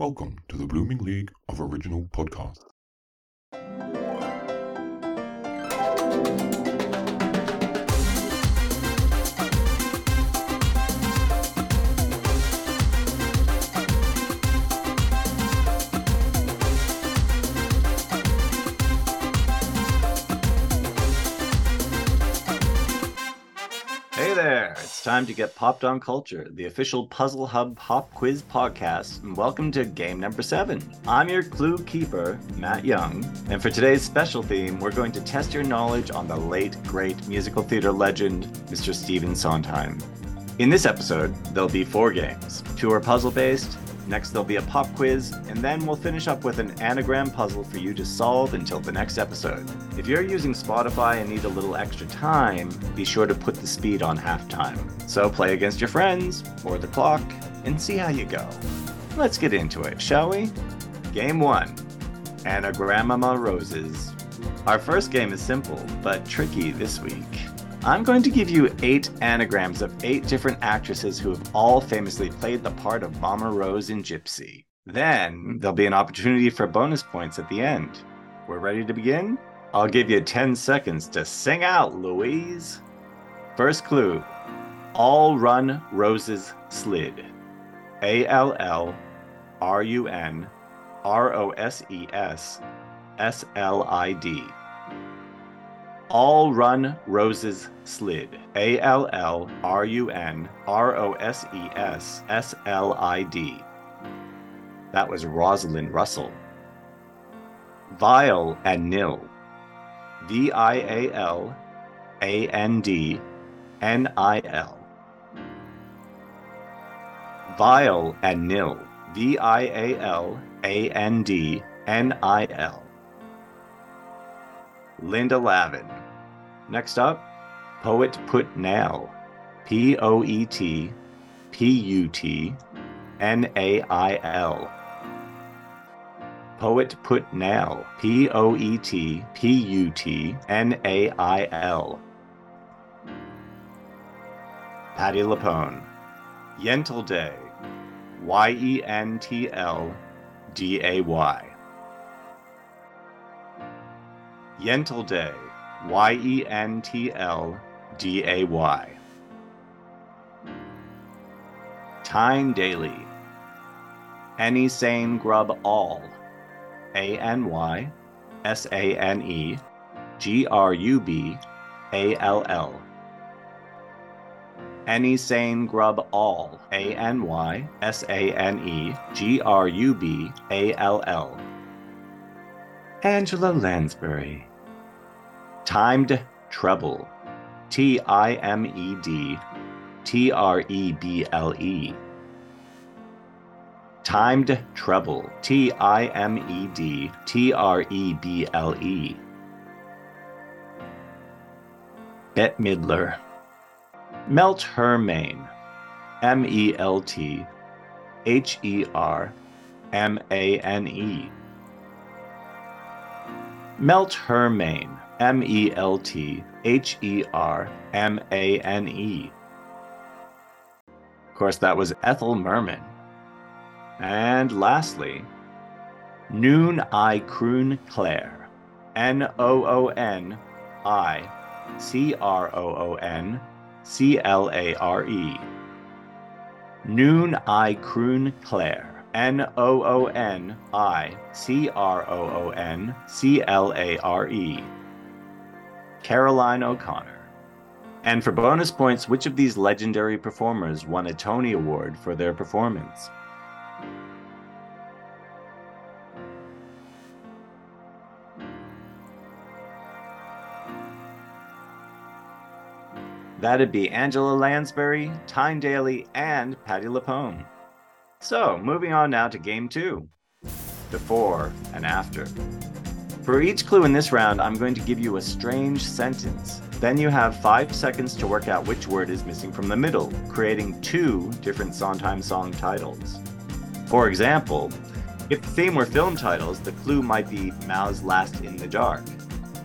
Welcome to the Blooming League of Original Podcasts. Hey there! It's time to get popped on culture, the official Puzzle Hub Pop Quiz podcast, and welcome to game number seven. I'm your clue keeper, Matt Young, and for today's special theme, we're going to test your knowledge on the late, great musical theater legend, Mr. Stephen Sondheim. In this episode, there'll be four games. Two are puzzle based, next there'll be a pop quiz, and then we'll finish up with an anagram puzzle for you to solve until the next episode. If you're using Spotify and need a little extra time, be sure to put the speed on halftime. So play against your friends or the clock and see how you go. Let's get into it, shall we? Game 1 Anagramma Roses. Our first game is simple, but tricky this week. I'm going to give you eight anagrams of eight different actresses who have all famously played the part of Mama Rose in Gypsy. Then hmm. there'll be an opportunity for bonus points at the end. We're ready to begin? I'll give you 10 seconds to sing out, Louise. First clue All Run Roses Slid. A L L R U N R O S E S S L I D. All Run Roses Slid. A L L R U N R O S E S S L I D. That was Rosalind Russell. Vial and Nil. V I A L A N D N I L. Vial and Nil. V I A L A N D N I L. Linda Lavin. Next up, Poet Put Nail. P O E T P U T N A I L. Poet Put Nail. P O E T P U T N A I L. Patti LuPone. Yentl Day. Y E N T L D A Y. Yentl Day. Y E N T L D A Y. Tyne Daly. Any Sane Grub All. A N Y S A N E G R U B A L L. Any Sane Grub All. A N Y S A N E G R U B A L L. Angela Lansbury. Timed Treble. T I M E D T R E B L E. Timed Treble. T I M E D T R E B L E. Bette Midler. Melt Her Mane. M E L T H E R M A N E. Melt Her Mane. M E L T H E R M A N E. Of course, that was Ethel Merman. And lastly, Noon I Croon Clare. N O O N I C R O O N C L A R E. Noon I Croon Clare. N O O N I C R O O N C L A R E. Caroline O'Connor. And for bonus points, which of these legendary performers won a Tony Award for their performance? That'd be Angela Lansbury, Tyne Daly, and Patti LuPone. So, moving on now to game two before and after. For each clue in this round, I'm going to give you a strange sentence. Then you have five seconds to work out which word is missing from the middle, creating two different Sondheim song titles. For example, if the theme were film titles, the clue might be Mao's Last in the Dark,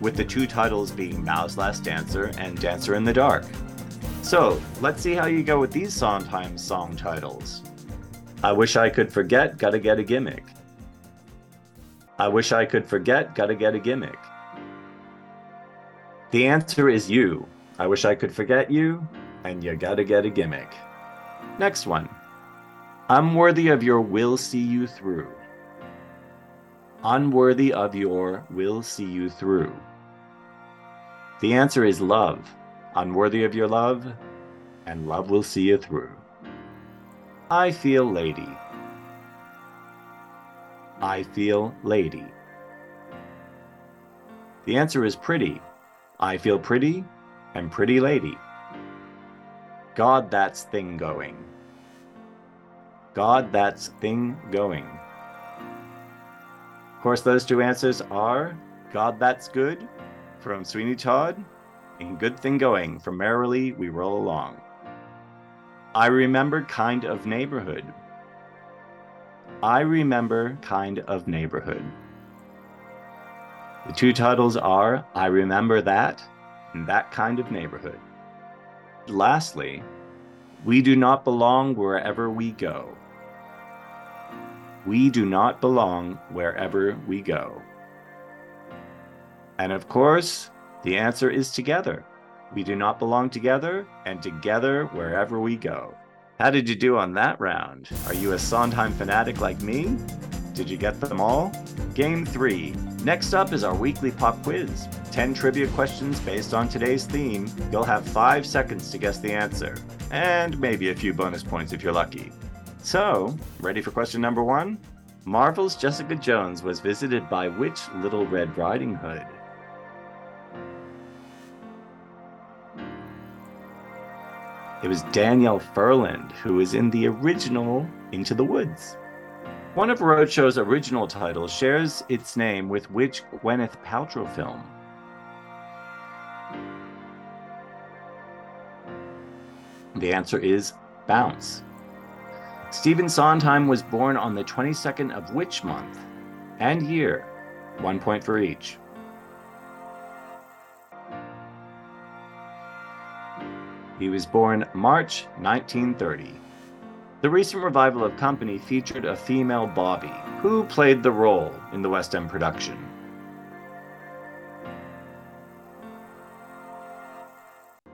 with the two titles being Mao's Last Dancer and Dancer in the Dark. So, let's see how you go with these Sondheim song titles. I wish I could forget, gotta get a gimmick. I wish I could forget, gotta get a gimmick. The answer is you. I wish I could forget you, and you gotta get a gimmick. Next one. I'm worthy of your will see you through. Unworthy of your will see you through. The answer is love. Unworthy of your love, and love will see you through. I feel lady. I feel lady. The answer is pretty. I feel pretty and pretty lady. God, that's thing going. God, that's thing going. Of course, those two answers are God, that's good from Sweeney Todd and Good Thing Going from Merrily We Roll Along. I remember kind of neighborhood. I remember kind of neighborhood. The two titles are I Remember That and That Kind of Neighborhood. Lastly, we do not belong wherever we go. We do not belong wherever we go. And of course, the answer is together. We do not belong together, and together wherever we go. How did you do on that round? Are you a Sondheim fanatic like me? Did you get them all? Game 3. Next up is our weekly pop quiz. 10 trivia questions based on today's theme. You'll have 5 seconds to guess the answer, and maybe a few bonus points if you're lucky. So, ready for question number 1? Marvel's Jessica Jones was visited by which Little Red Riding Hood? It was Danielle Ferland, who was in the original Into the Woods. One of Roadshow's original titles shares its name with which Gwyneth Paltrow film? The answer is Bounce. Stephen Sondheim was born on the 22nd of which month and year? One point for each. He was born March 1930. The recent revival of Company featured a female Bobby, who played the role in the West End production.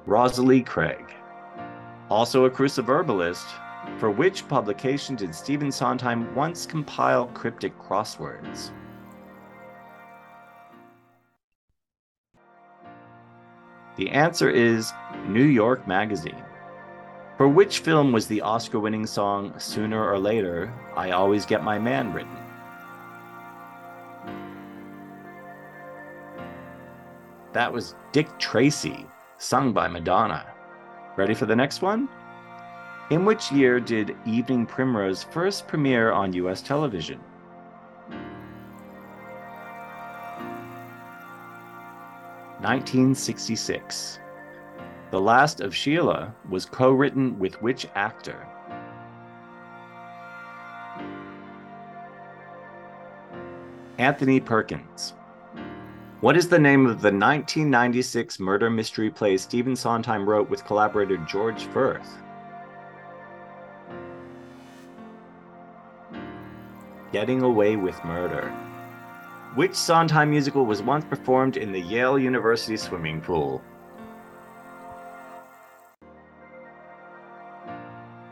Rosalie Craig. Also a cruciverbalist, for which publication did Stephen Sondheim once compile cryptic crosswords? The answer is New York Magazine. For which film was the Oscar winning song Sooner or Later, I Always Get My Man written? That was Dick Tracy, sung by Madonna. Ready for the next one? In which year did Evening Primrose first premiere on US television? Nineteen sixty six. The Last of Sheila was co written with which actor? Anthony Perkins. What is the name of the 1996 murder mystery play Stephen Sondheim wrote with collaborator George Furth? Getting Away with Murder. Which Sondheim musical was once performed in the Yale University swimming pool?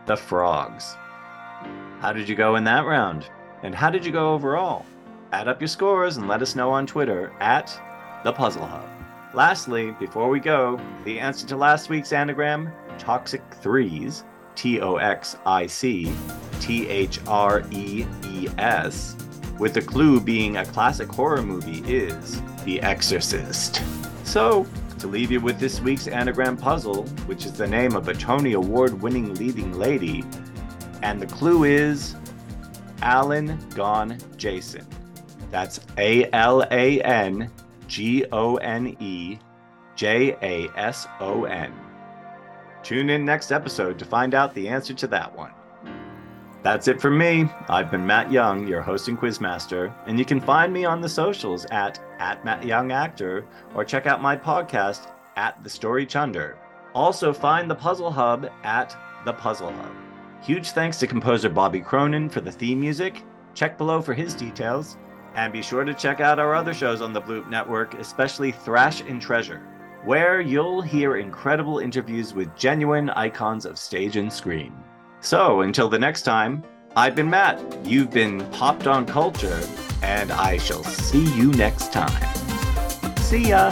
The Frogs. How did you go in that round? And how did you go overall? Add up your scores and let us know on Twitter at The Puzzle Hub. Lastly, before we go, the answer to last week's anagram, Toxic Threes, T O X I C T H R E E S, with the clue being a classic horror movie, is The Exorcist. So, to leave you with this week's anagram puzzle, which is the name of a Tony Award winning leading lady, and the clue is Alan Gone Jason. That's A L A N G O N E J A S O N. Tune in next episode to find out the answer to that one. That's it for me. I've been Matt Young, your host and quizmaster, and you can find me on the socials at, at Matt Young Actor or check out my podcast at The Story Chunder. Also find the Puzzle Hub at The Puzzle Hub. Huge thanks to composer Bobby Cronin for the theme music. Check below for his details. And be sure to check out our other shows on the Bloop Network, especially Thrash and Treasure, where you'll hear incredible interviews with genuine icons of stage and screen. So until the next time, I've been Matt, you've been Popped on Culture, and I shall see you next time. See ya!